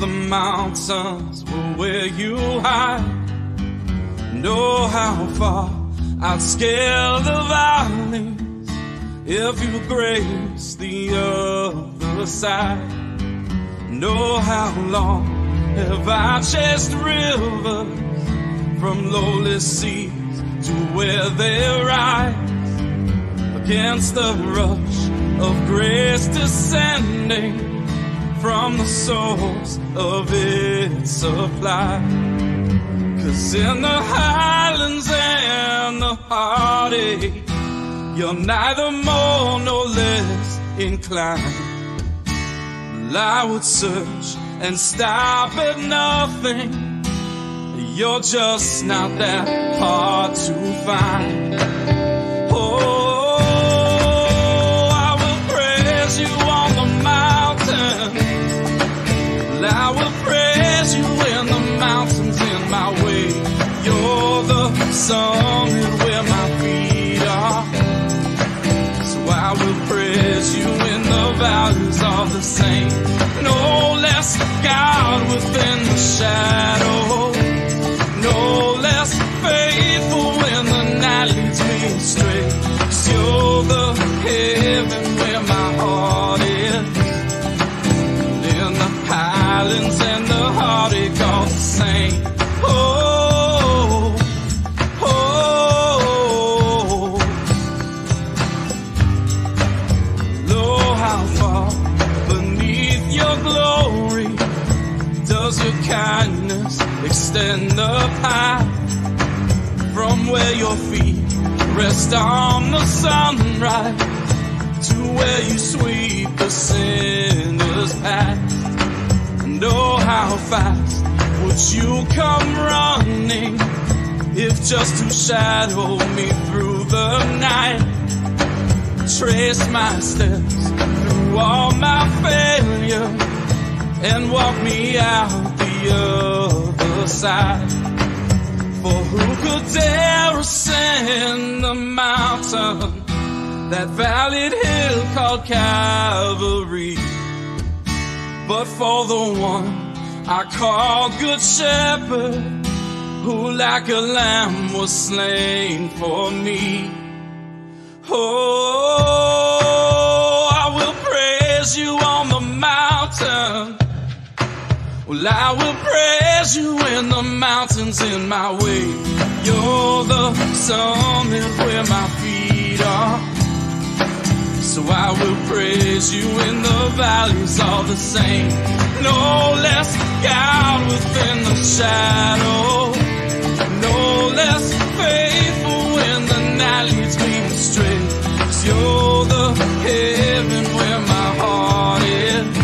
the mountains were where you hide? Know how far I'd scale the valleys if you grace the other side. Know how long have I chased rivers from lowly seas to where they rise against the rush of grace descending from the source of its supply. Cause in the highlands and the heartache, you're neither more nor less inclined. Well, I would search and stop at nothing. You're just not that hard to find. You're the summit where my feet are. So I will praise you in the valleys of the same. No less God within the shadow. Rest on the sunrise to where you sweep the sinner's And oh, how fast would you come running if just to shadow me through the night? trace my steps through all my failure and walk me out the other side. For who could dare ascend the mountain, that valleyed hill called Calvary? But for the one I call Good Shepherd, who like a lamb was slain for me. Oh, I will praise you on the mountain. Well, I will praise you when the mountain's in my way. You're the summit where my feet are. So I will praise you in the valleys all the same. No less God within the shadow. No less faithful when the night leads me astray. Cause you're the heaven where my heart is.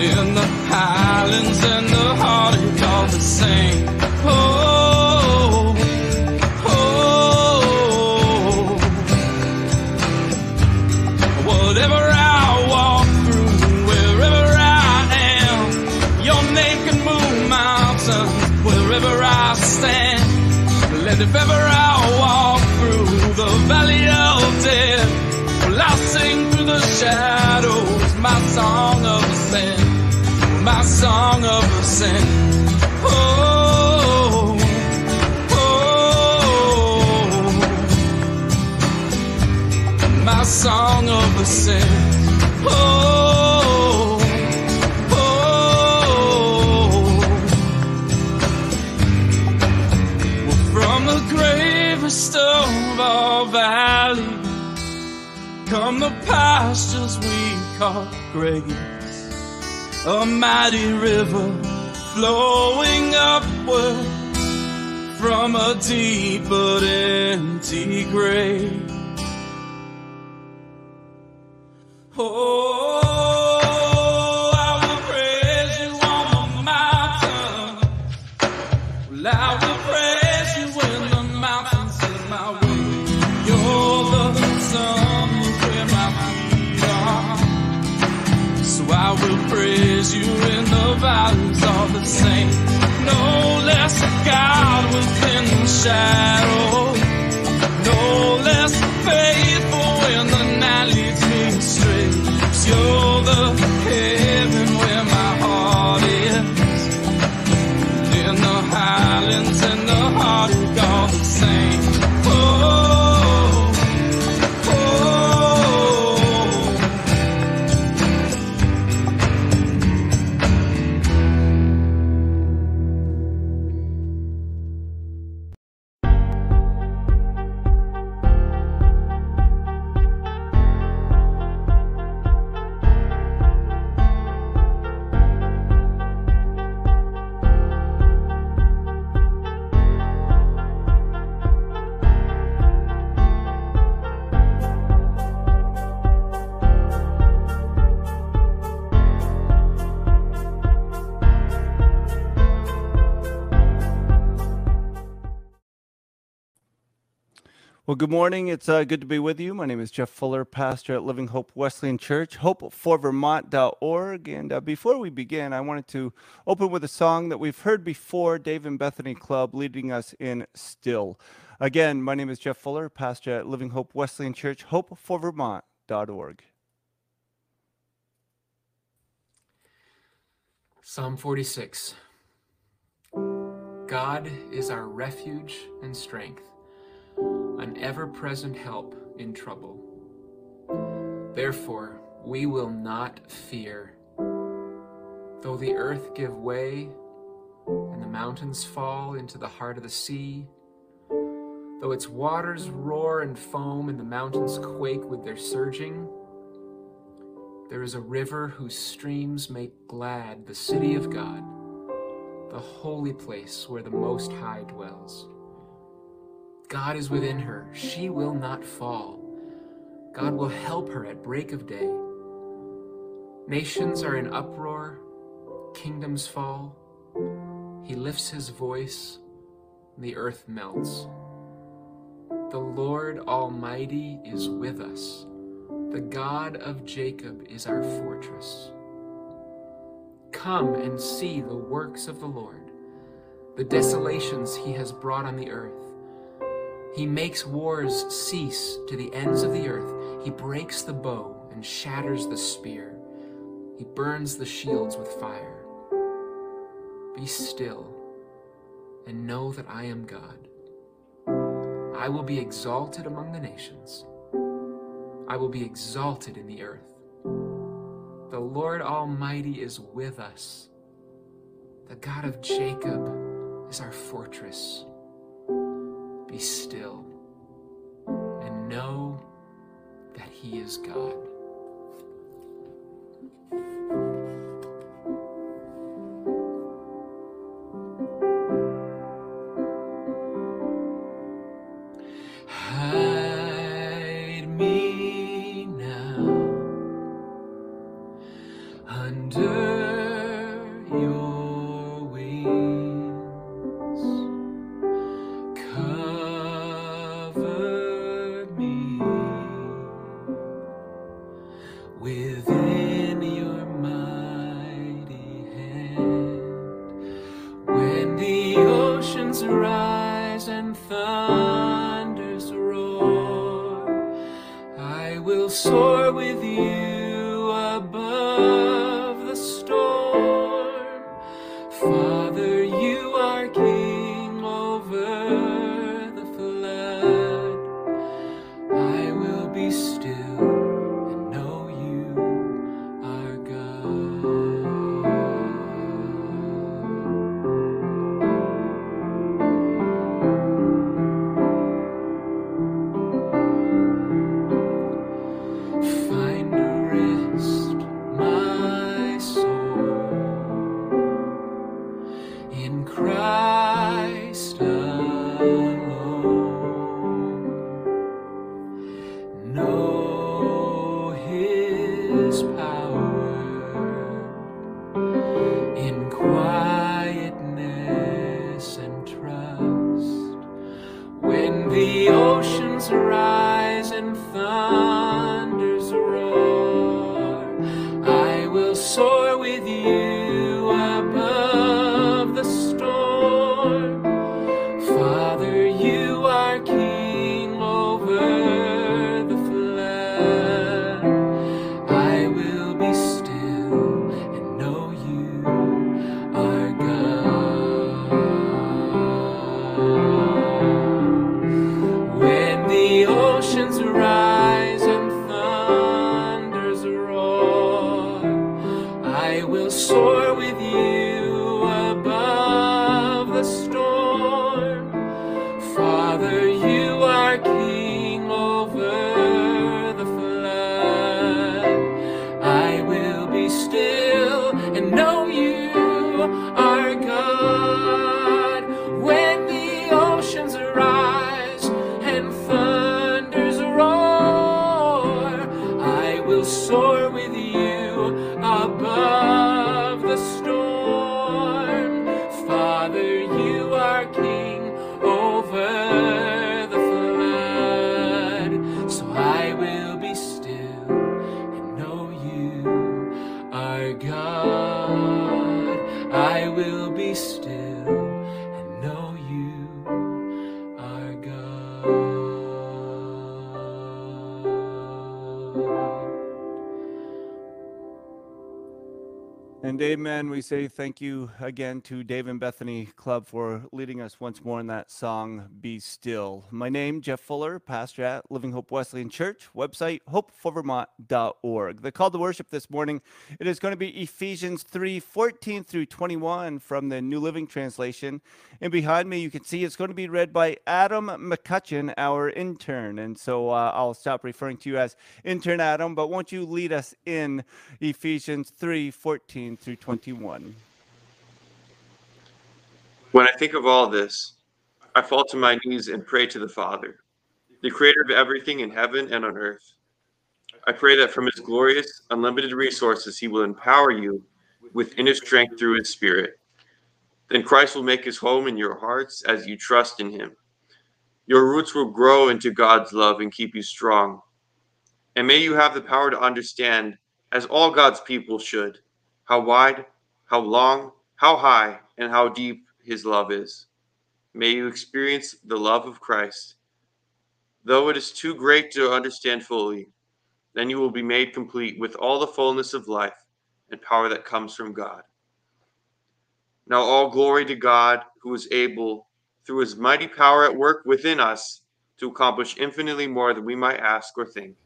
In the highlands A mighty river flowing upward from a deep but empty grave. Praise you in the valleys all the same. No less God within the shadow. Good morning. It's uh, good to be with you. My name is Jeff Fuller, pastor at Living Hope Wesleyan Church, hopeforvermont.org. And uh, before we begin, I wanted to open with a song that we've heard before Dave and Bethany Club leading us in Still. Again, my name is Jeff Fuller, pastor at Living Hope Wesleyan Church, hopeforvermont.org. Psalm 46 God is our refuge and strength an ever present help in trouble. Therefore, we will not fear. Though the earth give way and the mountains fall into the heart of the sea, though its waters roar and foam and the mountains quake with their surging, there is a river whose streams make glad the city of God, the holy place where the Most High dwells. God is within her. She will not fall. God will help her at break of day. Nations are in uproar, kingdoms fall. He lifts his voice, the earth melts. The Lord Almighty is with us. The God of Jacob is our fortress. Come and see the works of the Lord, the desolations he has brought on the earth. He makes wars cease to the ends of the earth. He breaks the bow and shatters the spear. He burns the shields with fire. Be still and know that I am God. I will be exalted among the nations. I will be exalted in the earth. The Lord Almighty is with us. The God of Jacob is our fortress. Be still and know that He is God. Father, roar, I will soar with flood. And amen. We say thank you again to Dave and Bethany Club for leading us once more in that song, Be Still. My name, Jeff Fuller, pastor at Living Hope Wesleyan Church, website hopeforvermont.org. The call to worship this morning, it is going to be Ephesians 3 14 through 21 from the New Living Translation. And behind me, you can see it's going to be read by Adam McCutcheon, our intern. And so uh, I'll stop referring to you as intern Adam, but won't you lead us in Ephesians 3 14 through 21. When I think of all this, I fall to my knees and pray to the Father, the creator of everything in heaven and on earth. I pray that from his glorious, unlimited resources, he will empower you with inner strength through his Spirit. Then Christ will make his home in your hearts as you trust in him. Your roots will grow into God's love and keep you strong. And may you have the power to understand, as all God's people should, how wide, how long, how high, and how deep his love is. May you experience the love of Christ. Though it is too great to understand fully, then you will be made complete with all the fullness of life and power that comes from God. Now, all glory to God, who is able, through his mighty power at work within us, to accomplish infinitely more than we might ask or think.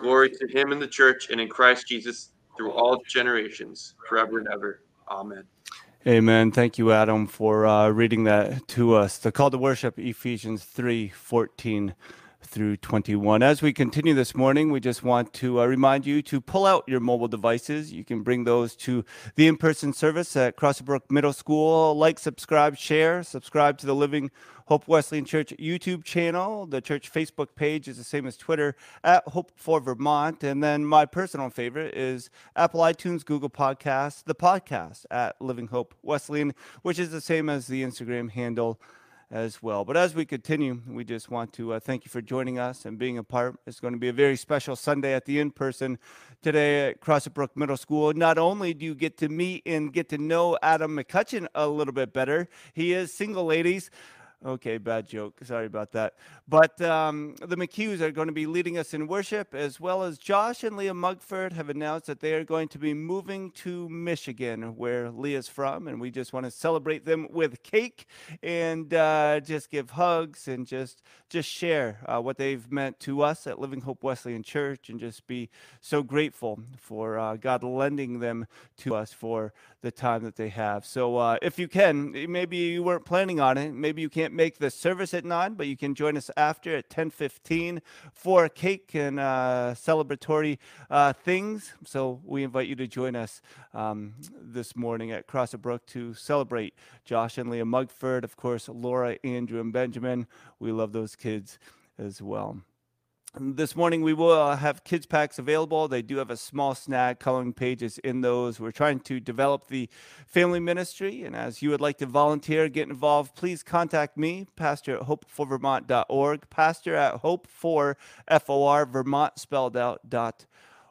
Glory to him in the church and in Christ Jesus through all generations, forever and ever. Amen. Amen. Thank you, Adam, for uh, reading that to us. The call to worship, Ephesians 3 14 through 21. As we continue this morning, we just want to uh, remind you to pull out your mobile devices. You can bring those to the in person service at Crossbrook Middle School. Like, subscribe, share, subscribe to the Living Hope Wesleyan Church YouTube channel. The church Facebook page is the same as Twitter at Hope for Vermont. And then my personal favorite is Apple iTunes, Google Podcasts, the podcast at Living Hope Wesleyan, which is the same as the Instagram handle as well. But as we continue, we just want to uh, thank you for joining us and being a part. It's going to be a very special Sunday at the in person today at Crossett Brook Middle School. Not only do you get to meet and get to know Adam McCutcheon a little bit better, he is single, ladies. Okay, bad joke. Sorry about that. But um, the McHughs are going to be leading us in worship, as well as Josh and Leah Mugford have announced that they are going to be moving to Michigan, where Leah's from. And we just want to celebrate them with cake and uh, just give hugs and just just share uh, what they've meant to us at Living Hope Wesleyan Church and just be so grateful for uh, God lending them to us for the time that they have. So uh, if you can, maybe you weren't planning on it, maybe you can't make the service at 9, but you can join us after at 10:15 for cake and uh, celebratory uh, things. So we invite you to join us um, this morning at Cross Crossett Brook to celebrate Josh and Leah Mugford, of course, Laura, Andrew, and Benjamin. We love those kids as well. This morning we will uh, have kids packs available. They do have a small snack coloring pages in those. We're trying to develop the family ministry, and as you would like to volunteer, get involved, please contact me, pastor at hopeforvermont.org, pastor at hope for F-O-R, Vermont spelled out dot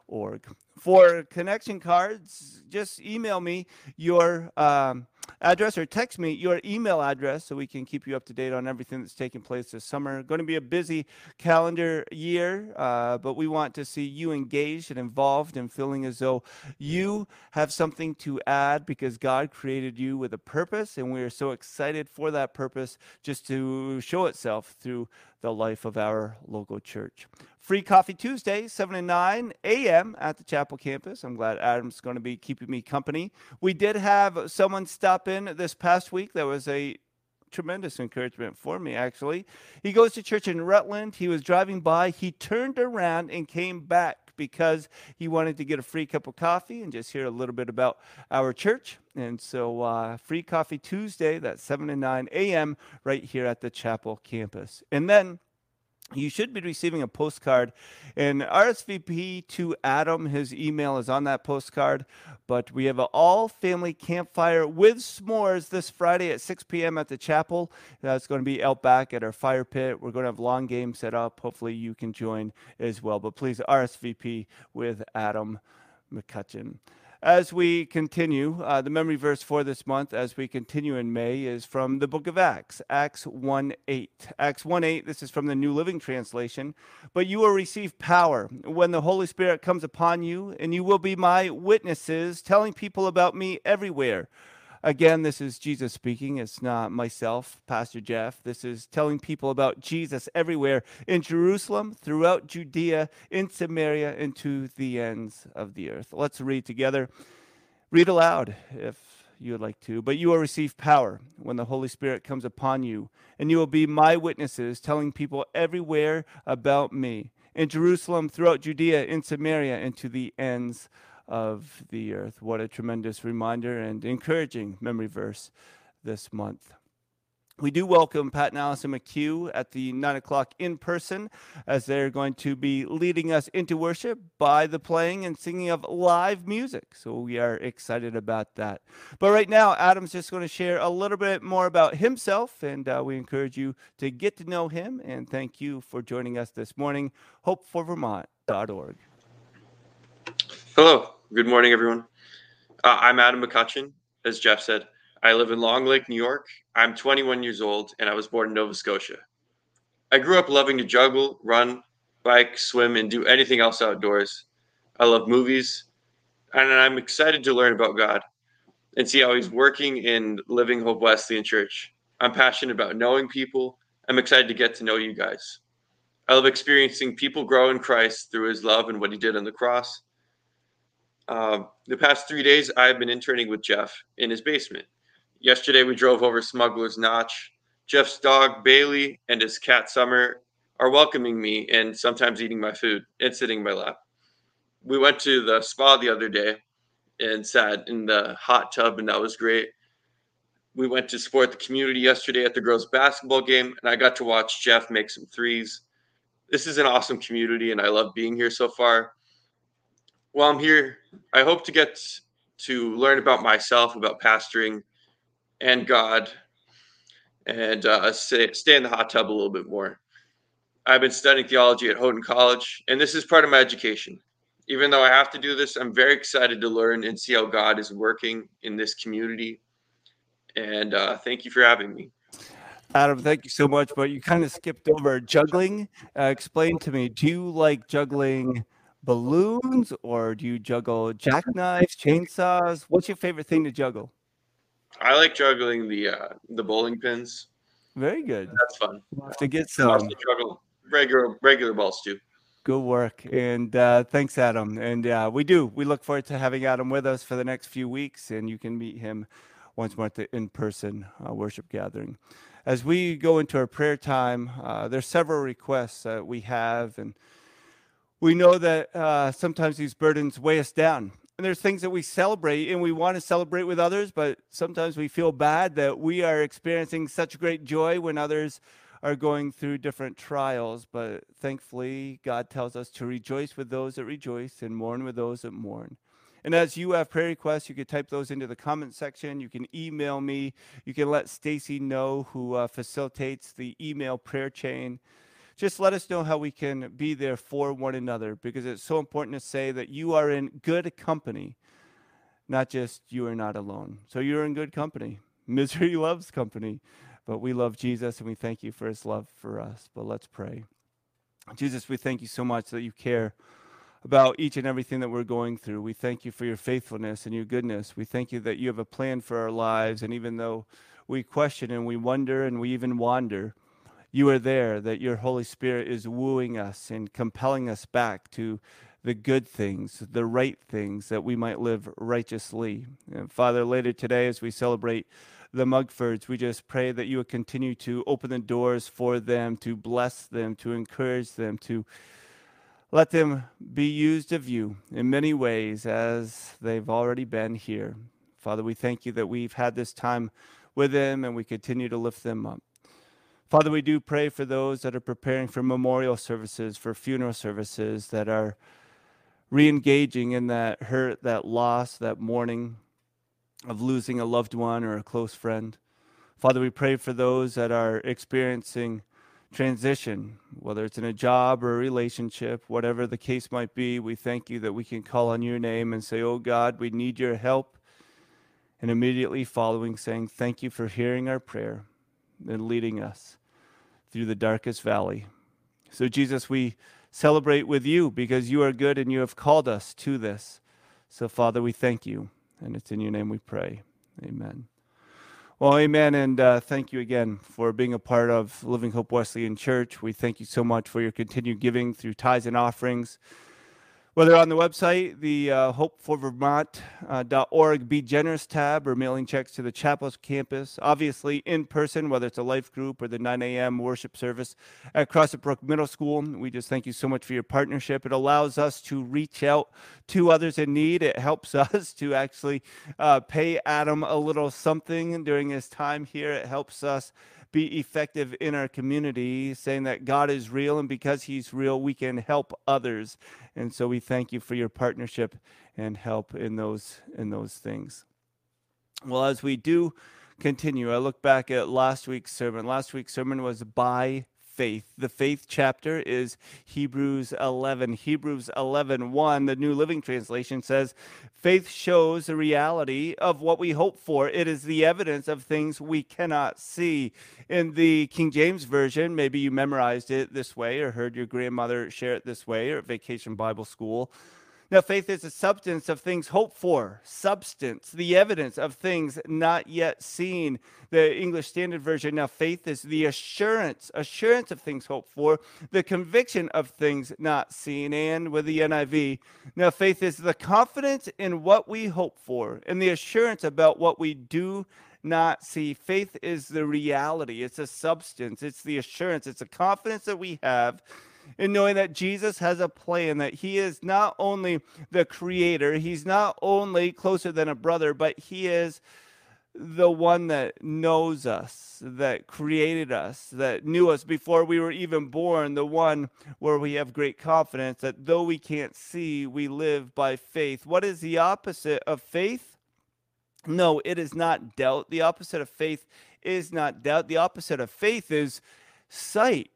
org. For connection cards, just email me your um, address or text me your email address so we can keep you up to date on everything that's taking place this summer. Going to be a busy calendar year, uh, but we want to see you engaged and involved and feeling as though you have something to add because God created you with a purpose, and we are so excited for that purpose just to show itself through the life of our local church. Free Coffee Tuesday, 7 and 9 a.m. at the Chapel campus. I'm glad Adam's going to be keeping me company. We did have someone stop in this past week. That was a tremendous encouragement for me, actually. He goes to church in Rutland. He was driving by. He turned around and came back because he wanted to get a free cup of coffee and just hear a little bit about our church. And so, uh, Free Coffee Tuesday, that's 7 and 9 a.m., right here at the Chapel campus. And then you should be receiving a postcard and RSVP to Adam. His email is on that postcard. But we have an all family campfire with s'mores this Friday at 6 p.m. at the chapel. That's going to be out back at our fire pit. We're going to have long games set up. Hopefully, you can join as well. But please RSVP with Adam McCutcheon. As we continue, uh, the memory verse for this month, as we continue in May, is from the book of Acts, Acts 1 8. Acts 1 8, this is from the New Living Translation. But you will receive power when the Holy Spirit comes upon you, and you will be my witnesses, telling people about me everywhere Again, this is Jesus speaking. It's not myself, Pastor Jeff. This is telling people about Jesus everywhere in Jerusalem, throughout Judea, in Samaria, and to the ends of the earth. Let's read together. Read aloud if you would like to. But you will receive power when the Holy Spirit comes upon you, and you will be my witnesses, telling people everywhere about me in Jerusalem, throughout Judea, in Samaria, and to the ends of the earth. What a tremendous reminder and encouraging memory verse this month. We do welcome Pat and Allison McHugh at the nine o'clock in person as they're going to be leading us into worship by the playing and singing of live music. So we are excited about that. But right now, Adam's just going to share a little bit more about himself, and uh, we encourage you to get to know him. And thank you for joining us this morning. HopeForVermont.org. Hello. Good morning, everyone. Uh, I'm Adam McCutcheon. As Jeff said, I live in Long Lake, New York. I'm 21 years old, and I was born in Nova Scotia. I grew up loving to juggle, run, bike, swim, and do anything else outdoors. I love movies, and I'm excited to learn about God and see how He's working in Living Hope Wesleyan Church. I'm passionate about knowing people. I'm excited to get to know you guys. I love experiencing people grow in Christ through His love and what He did on the cross. Uh, the past three days, I've been interning with Jeff in his basement. Yesterday, we drove over Smuggler's Notch. Jeff's dog, Bailey, and his cat, Summer, are welcoming me and sometimes eating my food and sitting in my lap. We went to the spa the other day and sat in the hot tub, and that was great. We went to support the community yesterday at the girls' basketball game, and I got to watch Jeff make some threes. This is an awesome community, and I love being here so far while I'm here, I hope to get to learn about myself, about pastoring and God, and uh, stay, stay in the hot tub a little bit more. I've been studying theology at Houghton College, and this is part of my education. Even though I have to do this, I'm very excited to learn and see how God is working in this community. And uh, thank you for having me. Adam, thank you so much. But you kind of skipped over juggling. Uh, explain to me, do you like juggling? Balloons or do you juggle jackknives, chainsaws? What's your favorite thing to juggle? I like juggling the uh, the bowling pins. Very good. That's fun. We'll have to get some. juggle regular regular balls too. Good work, and uh, thanks, Adam. And uh, we do. We look forward to having Adam with us for the next few weeks, and you can meet him once more at the in-person uh, worship gathering. As we go into our prayer time, uh, there's several requests that we have, and we know that uh, sometimes these burdens weigh us down. And there's things that we celebrate and we want to celebrate with others, but sometimes we feel bad that we are experiencing such great joy when others are going through different trials. But thankfully, God tells us to rejoice with those that rejoice and mourn with those that mourn. And as you have prayer requests, you can type those into the comment section. You can email me. You can let Stacy know, who uh, facilitates the email prayer chain just let us know how we can be there for one another because it's so important to say that you are in good company, not just you are not alone. So you're in good company. Misery loves company, but we love Jesus and we thank you for his love for us. But let's pray. Jesus, we thank you so much that you care about each and everything that we're going through. We thank you for your faithfulness and your goodness. We thank you that you have a plan for our lives. And even though we question and we wonder and we even wander, you are there, that your Holy Spirit is wooing us and compelling us back to the good things, the right things, that we might live righteously. And Father, later today, as we celebrate the Mugfords, we just pray that you would continue to open the doors for them, to bless them, to encourage them, to let them be used of you in many ways as they've already been here. Father, we thank you that we've had this time with them and we continue to lift them up. Father, we do pray for those that are preparing for memorial services, for funeral services, that are re engaging in that hurt, that loss, that mourning of losing a loved one or a close friend. Father, we pray for those that are experiencing transition, whether it's in a job or a relationship, whatever the case might be. We thank you that we can call on your name and say, Oh God, we need your help. And immediately following, saying, Thank you for hearing our prayer and leading us through the darkest valley. So, Jesus, we celebrate with you because you are good and you have called us to this. So, Father, we thank you. And it's in your name we pray. Amen. Well, amen. And uh, thank you again for being a part of Living Hope Wesleyan Church. We thank you so much for your continued giving through tithes and offerings whether on the website, the uh, hopeforvermont.org uh, Be Generous tab, or mailing checks to the Chapels campus. Obviously, in person, whether it's a life group or the 9 a.m. worship service at Crossett Brook Middle School. We just thank you so much for your partnership. It allows us to reach out to others in need. It helps us to actually uh, pay Adam a little something during his time here. It helps us be effective in our community, saying that God is real, and because He's real, we can help others. And so we thank you for your partnership and help in those in those things. Well, as we do continue, I look back at last week's sermon. Last week's sermon was by faith. The faith chapter is Hebrews 11. Hebrews 11, 1, the New Living Translation says, Faith shows the reality of what we hope for. It is the evidence of things we cannot see. In the King James Version, maybe you memorized it this way or heard your grandmother share it this way or at Vacation Bible School. Now, faith is the substance of things hoped for, substance, the evidence of things not yet seen. The English Standard Version. Now, faith is the assurance, assurance of things hoped for, the conviction of things not seen. And with the NIV, now faith is the confidence in what we hope for and the assurance about what we do not see. Faith is the reality, it's a substance, it's the assurance, it's a confidence that we have in knowing that Jesus has a plan, that he is not only the creator, he's not only closer than a brother, but he is the one that knows us, that created us, that knew us before we were even born, the one where we have great confidence that though we can't see, we live by faith. What is the opposite of faith? No, it is not doubt. The opposite of faith is not doubt. The opposite of faith is sight.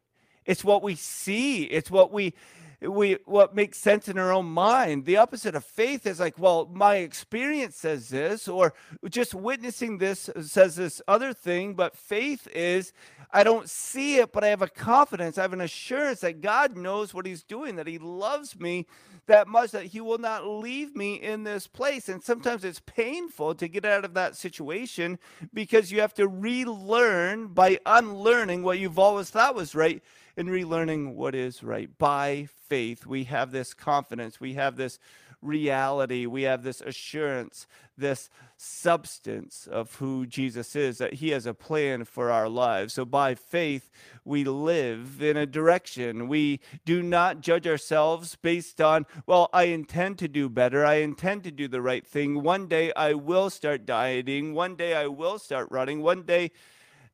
It's what we see. It's what we we what makes sense in our own mind. The opposite of faith is like, well, my experience says this, or just witnessing this says this other thing. But faith is, I don't see it, but I have a confidence, I have an assurance that God knows what He's doing, that He loves me that much, that He will not leave me in this place. And sometimes it's painful to get out of that situation because you have to relearn by unlearning what you've always thought was right in relearning what is right. By faith, we have this confidence, we have this reality, we have this assurance, this substance of who Jesus is, that He has a plan for our lives. So by faith, we live in a direction. We do not judge ourselves based on, well, I intend to do better. I intend to do the right thing. One day I will start dieting. One day I will start running. One day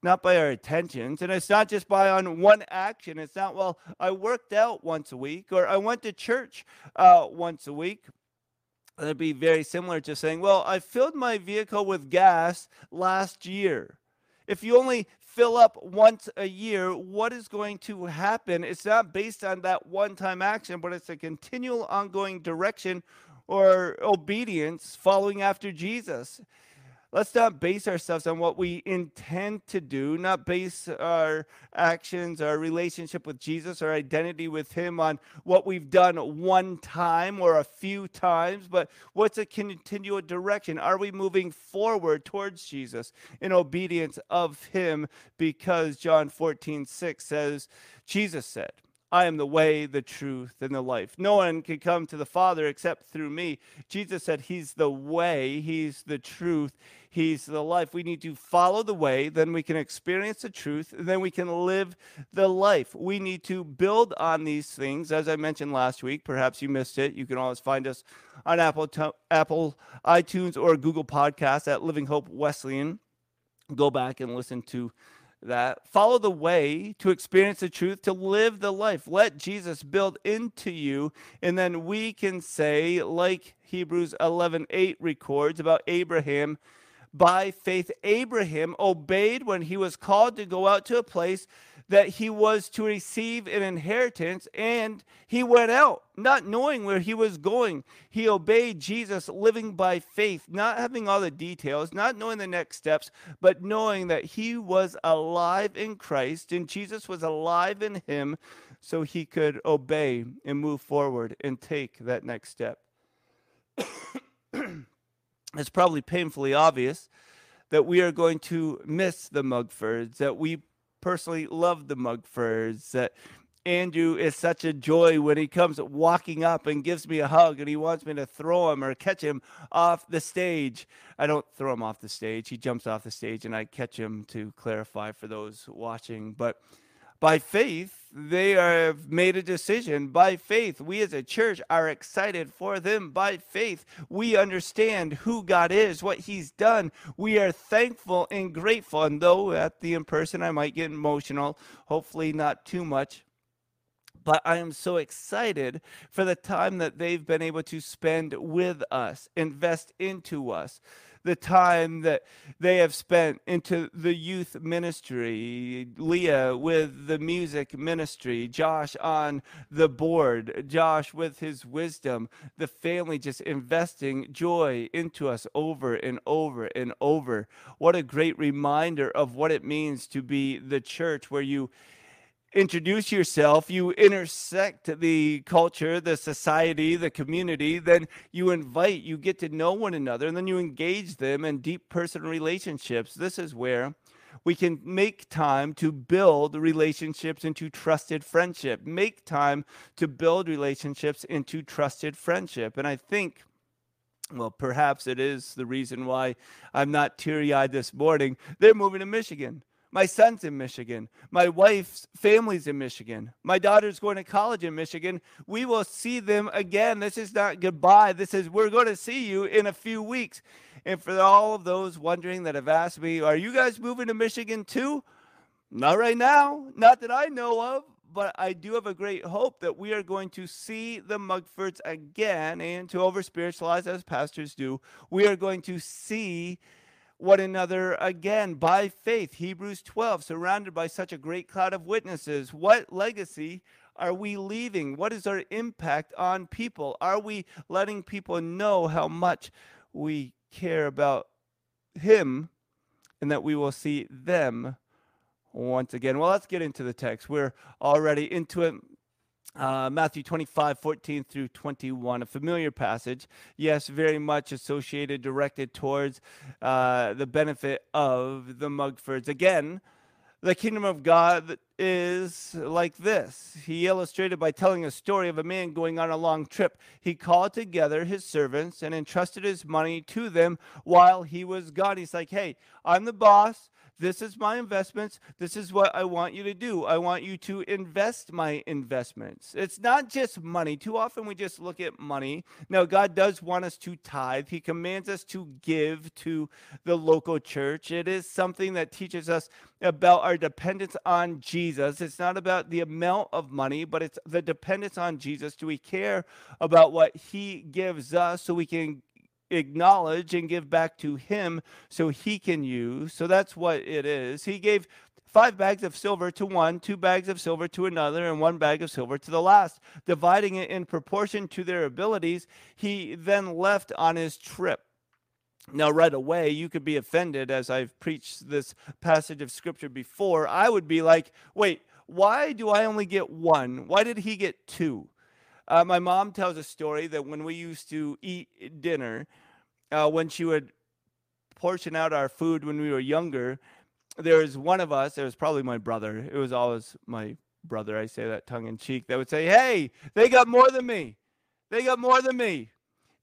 not by our attentions. And it's not just by on one action. It's not, well, I worked out once a week or I went to church uh, once a week. That'd be very similar to saying, well, I filled my vehicle with gas last year. If you only fill up once a year, what is going to happen? It's not based on that one time action, but it's a continual ongoing direction or obedience following after Jesus. Let's not base ourselves on what we intend to do, not base our actions, our relationship with Jesus, our identity with Him on what we've done one time or a few times, but what's a continual direction? Are we moving forward towards Jesus in obedience of Him? Because John 14, 6 says, Jesus said, I am the way, the truth, and the life. No one can come to the Father except through me. Jesus said He's the way, He's the truth, He's the life. We need to follow the way, then we can experience the truth, and then we can live the life. We need to build on these things. As I mentioned last week, perhaps you missed it. You can always find us on Apple, Apple iTunes, or Google Podcasts at Living Hope Wesleyan. Go back and listen to that follow the way to experience the truth to live the life. Let jesus build into you. And then we can say like hebrews 11 8 records about abraham by faith abraham obeyed when he was called to go out to a place that he was to receive an inheritance, and he went out, not knowing where he was going. He obeyed Jesus, living by faith, not having all the details, not knowing the next steps, but knowing that he was alive in Christ and Jesus was alive in him, so he could obey and move forward and take that next step. it's probably painfully obvious that we are going to miss the Mugfords, that we personally love the Mugfords, that uh, Andrew is such a joy when he comes walking up and gives me a hug and he wants me to throw him or catch him off the stage. I don't throw him off the stage. He jumps off the stage and I catch him to clarify for those watching. But by faith, they have made a decision. By faith, we as a church are excited for them. By faith, we understand who God is, what He's done. We are thankful and grateful. And though at the in person I might get emotional, hopefully not too much, but I am so excited for the time that they've been able to spend with us, invest into us the time that they have spent into the youth ministry, Leah with the music ministry, Josh on the board, Josh with his wisdom, the family just investing joy into us over and over and over. What a great reminder of what it means to be the church where you introduce yourself, you intersect the culture, the society, the community, then you invite, you get to know one another, and then you engage them in deep personal relationships. This is where we can make time to build relationships into trusted friendship, make time to build relationships into trusted friendship. And I think. Well, perhaps it is the reason why I'm not teary eyed this morning. They're moving to Michigan. My son's in Michigan. My wife's family's in Michigan. My daughter's going to college in Michigan. We will see them again. This is not goodbye. This is we're going to see you in a few weeks. And for all of those wondering that have asked me, are you guys moving to Michigan too? Not right now. Not that I know of but I do have a great hope that we are going to see the Mugfords again and to over spiritualize as pastors do. We are going to see one another again by faith. Hebrews 12, surrounded by such a great cloud of witnesses. What legacy are we leaving? What is our impact on people? Are we letting people know how much we care about Him and that we will see them once again? Well, let's get into the text. We're already into it. Uh, Matthew 25, 14 through 21, a familiar passage. Yes, very much associated, directed towards uh, the benefit of the Mugfords. Again, the kingdom of God is like this. He illustrated by telling a story of a man going on a long trip. He called together his servants and entrusted his money to them while he was gone. He's like, hey, I'm the boss. This is my investments. This is what I want you to do. I want you to invest my investments. It's not just money. Too often we just look at money. Now, God does want us to tithe, He commands us to give to the local church. It is something that teaches us about our dependence on Jesus. It's not about the amount of money, but it's the dependence on Jesus. Do we care about what He gives us so we can acknowledge and give back to him so he can use. So that's what it is. He gave five bags of silver to one, two bags of silver to another, and one bag of silver to the last, dividing it in proportion to their abilities. He then left on his trip. Now, right away, you could be offended as I've preached this passage of scripture before. I would be like, wait, why do I only get one? Why did he get two? Uh, my mom tells a story that when we used to eat dinner, uh, when she would portion out our food when we were younger, there was one of us, it was probably my brother. It was always my brother. I say that tongue in cheek. That would say, Hey, they got more than me. They got more than me.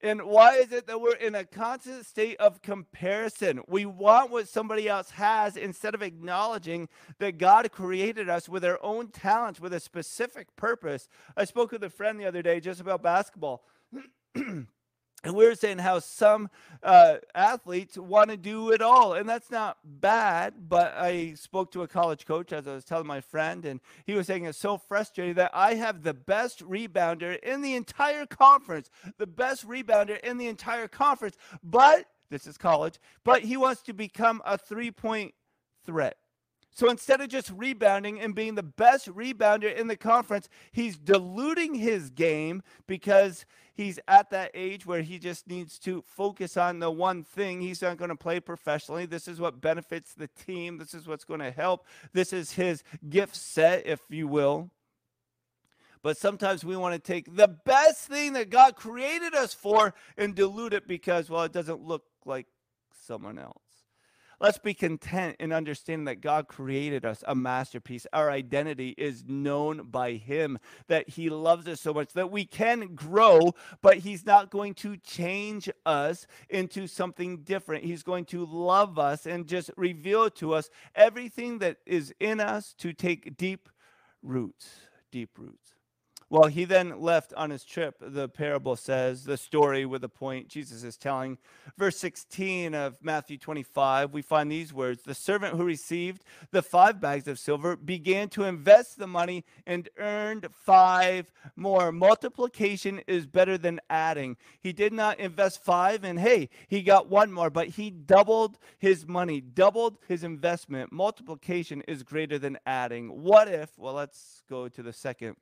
And why is it that we're in a constant state of comparison? We want what somebody else has instead of acknowledging that God created us with our own talents, with a specific purpose. I spoke with a friend the other day just about basketball. And we were saying how some uh, athletes want to do it all, and that's not bad. But I spoke to a college coach, as I was telling my friend, and he was saying it's so frustrating that I have the best rebounder in the entire conference, the best rebounder in the entire conference, but this is college, but he wants to become a three point threat. So instead of just rebounding and being the best rebounder in the conference, he's diluting his game because he's at that age where he just needs to focus on the one thing. He's not going to play professionally. This is what benefits the team. This is what's going to help. This is his gift set, if you will. But sometimes we want to take the best thing that God created us for and dilute it because, well, it doesn't look like someone else. Let's be content in understanding that God created us a masterpiece. Our identity is known by Him, that He loves us so much that we can grow, but He's not going to change us into something different. He's going to love us and just reveal to us everything that is in us to take deep roots, deep roots. Well, he then left on his trip, the parable says, the story with the point Jesus is telling. Verse 16 of Matthew 25, we find these words The servant who received the five bags of silver began to invest the money and earned five more. Multiplication is better than adding. He did not invest five and hey, he got one more, but he doubled his money, doubled his investment. Multiplication is greater than adding. What if, well, let's go to the second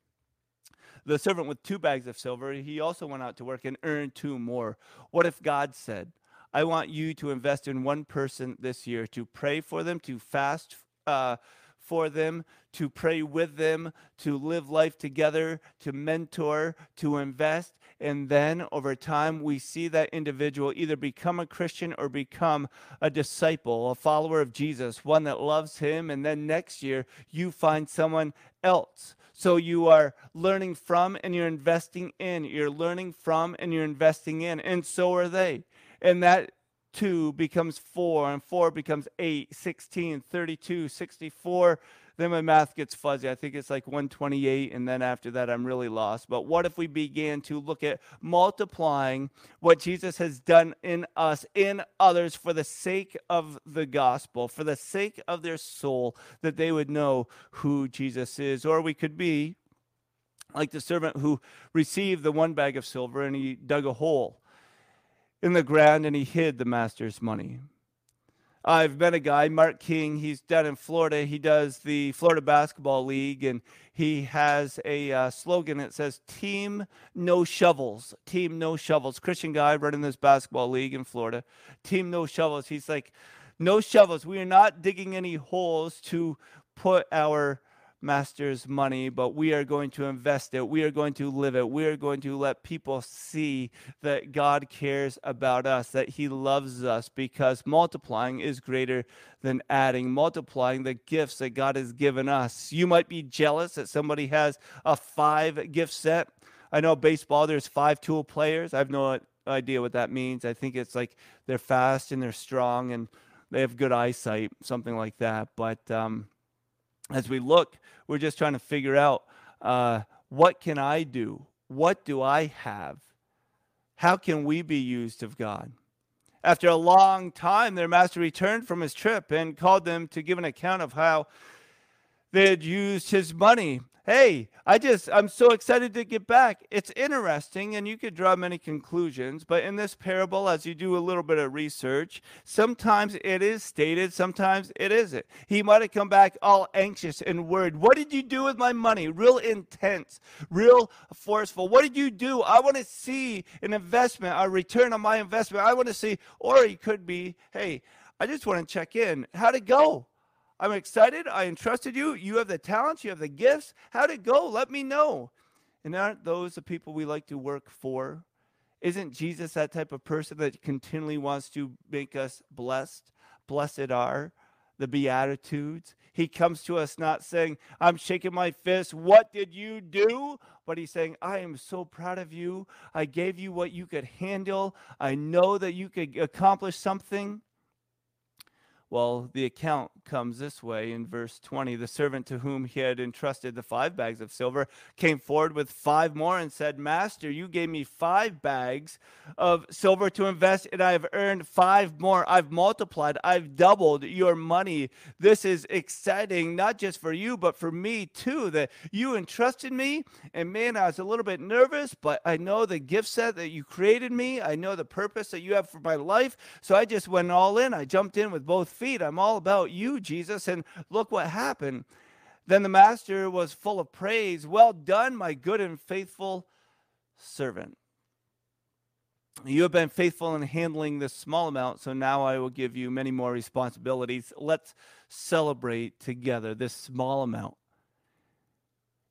the servant with two bags of silver, he also went out to work and earned two more. What if God said, I want you to invest in one person this year, to pray for them, to fast uh, for them, to pray with them, to live life together, to mentor, to invest. And then over time, we see that individual either become a Christian or become a disciple, a follower of Jesus, one that loves him. And then next year, you find someone else so you are learning from and you're investing in. You're learning from and you're investing in. And so are they. And that two becomes four, and four becomes eight, 16, 32, 64. Then my math gets fuzzy. I think it's like 128, and then after that, I'm really lost. But what if we began to look at multiplying what Jesus has done in us, in others, for the sake of the gospel, for the sake of their soul, that they would know who Jesus is? Or we could be like the servant who received the one bag of silver and he dug a hole in the ground and he hid the master's money. I've met a guy, Mark King. He's down in Florida. He does the Florida Basketball League, and he has a uh, slogan that says "Team No Shovels." Team No Shovels. Christian guy running this basketball league in Florida. Team No Shovels. He's like, "No shovels. We are not digging any holes to put our master's money, but we are going to invest it. We are going to live it. We are going to let people see that God cares about us, that He loves us, because multiplying is greater than adding, multiplying the gifts that God has given us. You might be jealous that somebody has a five gift set. I know baseball, there's five tool players. I have no idea what that means. I think it's like they're fast and they're strong and they have good eyesight, something like that. But, um, as we look, we're just trying to figure out uh, what can I do? What do I have? How can we be used of God? After a long time, their master returned from his trip and called them to give an account of how they had used his money hey, I just, I'm so excited to get back. It's interesting, and you could draw many conclusions, but in this parable, as you do a little bit of research, sometimes it is stated, sometimes it isn't. He might have come back all anxious and worried. What did you do with my money? Real intense, real forceful. What did you do? I want to see an investment, a return on my investment. I want to see, or he could be, hey, I just want to check in. How'd it go? I'm excited. I entrusted you. You have the talents, you have the gifts. How'd it go? Let me know. And aren't those the people we like to work for? Isn't Jesus that type of person that continually wants to make us blessed? Blessed are the Beatitudes. He comes to us not saying, I'm shaking my fist. What did you do? But he's saying, I am so proud of you. I gave you what you could handle. I know that you could accomplish something. Well, the account comes this way in verse 20. The servant to whom he had entrusted the five bags of silver came forward with five more and said, Master, you gave me five bags of silver to invest, and I have earned five more. I've multiplied, I've doubled your money. This is exciting, not just for you, but for me too, that you entrusted me. And man, I was a little bit nervous, but I know the gift set that you created me. I know the purpose that you have for my life. So I just went all in. I jumped in with both feet. I'm all about you, Jesus. And look what happened. Then the master was full of praise. Well done, my good and faithful servant. You have been faithful in handling this small amount, so now I will give you many more responsibilities. Let's celebrate together this small amount.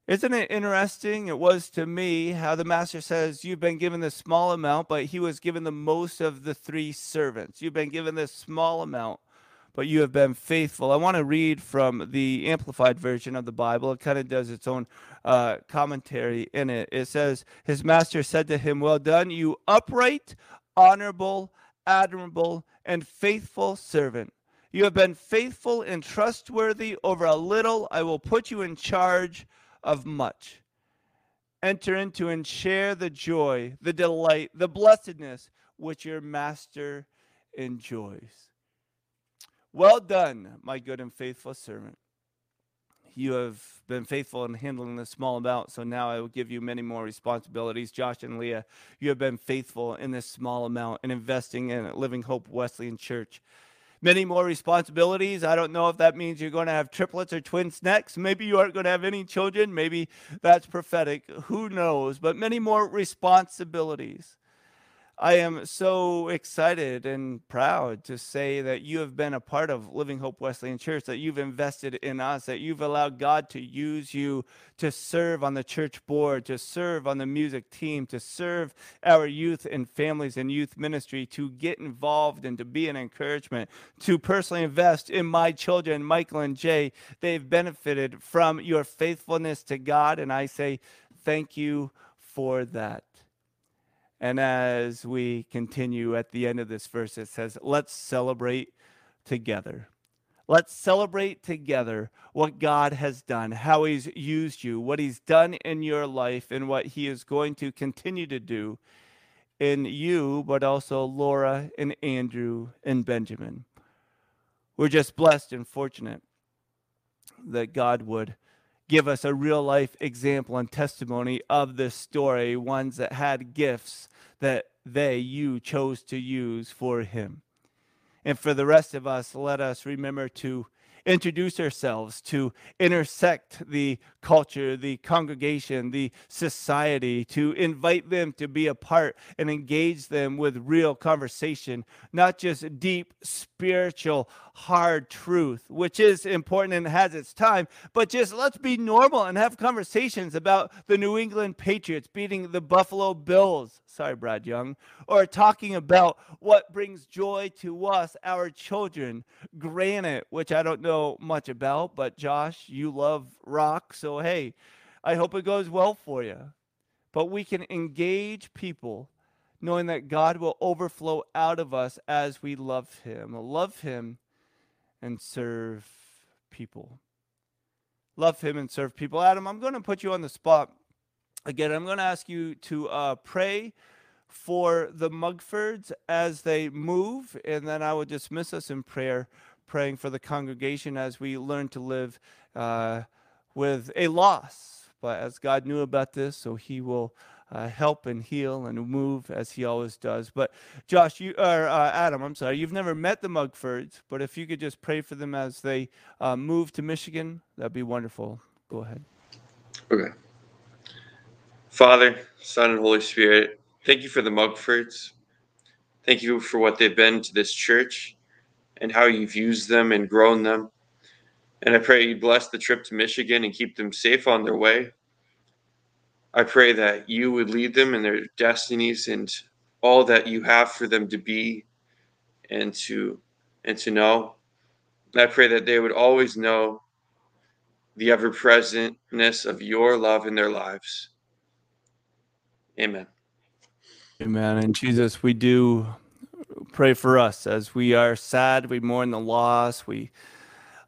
Isn't it interesting? It was to me how the master says, You've been given this small amount, but he was given the most of the three servants. You've been given this small amount, but you have been faithful. I want to read from the Amplified version of the Bible. It kind of does its own uh, commentary in it. It says, His master said to him, Well done, you upright, honorable, admirable, and faithful servant. You have been faithful and trustworthy over a little. I will put you in charge of much. Enter into and share the joy, the delight, the blessedness which your master enjoys. Well done, my good and faithful servant. You have been faithful in handling the small amount, so now I will give you many more responsibilities. Josh and Leah, you have been faithful in this small amount and investing in Living Hope Wesleyan Church many more responsibilities. I don't know if that means you're going to have triplets or twins next. Maybe you aren't going to have any children. Maybe that's prophetic. Who knows? But many more responsibilities. I am so excited and proud to say that you have been a part of Living Hope Wesleyan Church, that you've invested in us, that you've allowed God to use you to serve on the church board, to serve on the music team, to serve our youth and families and youth ministry, to get involved and to be an encouragement, to personally invest in my children, Michael and Jay. They've benefited from your faithfulness to God, and I say thank you for that. And as we continue at the end of this verse, it says, Let's celebrate together. Let's celebrate together what God has done, how He's used you, what He's done in your life, and what He is going to continue to do in you, but also Laura and Andrew and Benjamin. We're just blessed and fortunate that God would give us a real life example and testimony of this story, ones that had gifts that they, you, chose to use for Him. And for the rest of us, let us remember to introduce ourselves, to intersect the culture, the congregation, the society, to invite them to be a part and engage them with real conversation, not just deep spiritual, hard truth, which is important and has its time, but just let's be normal and have conversations about the New England Patriots beating the Buffalo Bills. Sorry, Brad Young. Or talking about what brings joy to us, our children. Granite, which I don't know much about, but Josh, you love rock. So, hey, I hope it goes well for you. But we can engage people knowing that God will overflow out of us as we love Him. Love Him and serve people. Love Him and serve people. Adam, I'm going to put you on the spot again. I'm going to ask you to uh, pray for the Mugfords as they move, and then I will dismiss us in prayer, praying for the congregation as we learn to live uh, with a loss. But as God knew about this, so He will uh, help and heal and move as he always does. But Josh, you or uh, Adam, I'm sorry, you've never met the Mugfords, but if you could just pray for them as they uh, move to Michigan, that'd be wonderful. Go ahead. Okay. Father, Son, and Holy Spirit, thank you for the Mugfords. Thank you for what they've been to this church and how you've used them and grown them. And I pray you bless the trip to Michigan and keep them safe on their way. I pray that you would lead them in their destinies and all that you have for them to be and to and to know. I pray that they would always know the ever presentness of your love in their lives. Amen. Amen. And Jesus, we do pray for us as we are sad, we mourn the loss, we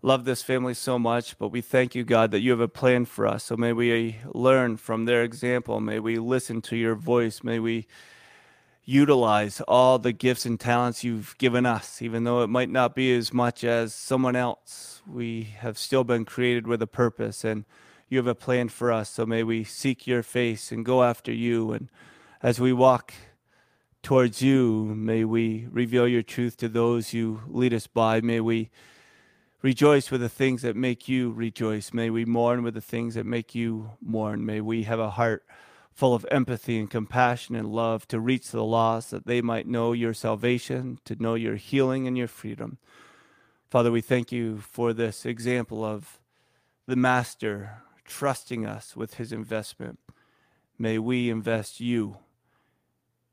love this family so much, but we thank you, God, that you have a plan for us. So may we learn from their example. May we listen to your voice. May we utilize all the gifts and talents you've given us, even though it might not be as much as someone else. We have still been created with a purpose, and you have a plan for us. So may we seek your face and go after you. And as we walk towards you. May we reveal your truth to those you lead us by. May we rejoice with the things that make you rejoice. May we mourn with the things that make you mourn. May we have a heart full of empathy and compassion and love to reach the lost that they might know your salvation, to know your healing and your freedom. Father, we thank you for this example of the Master trusting us with his investment. May we invest you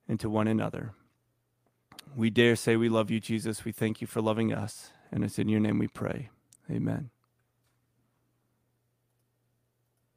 into one another. We dare say we love you, Jesus. We thank you for loving us. And it's in your name we pray. Amen.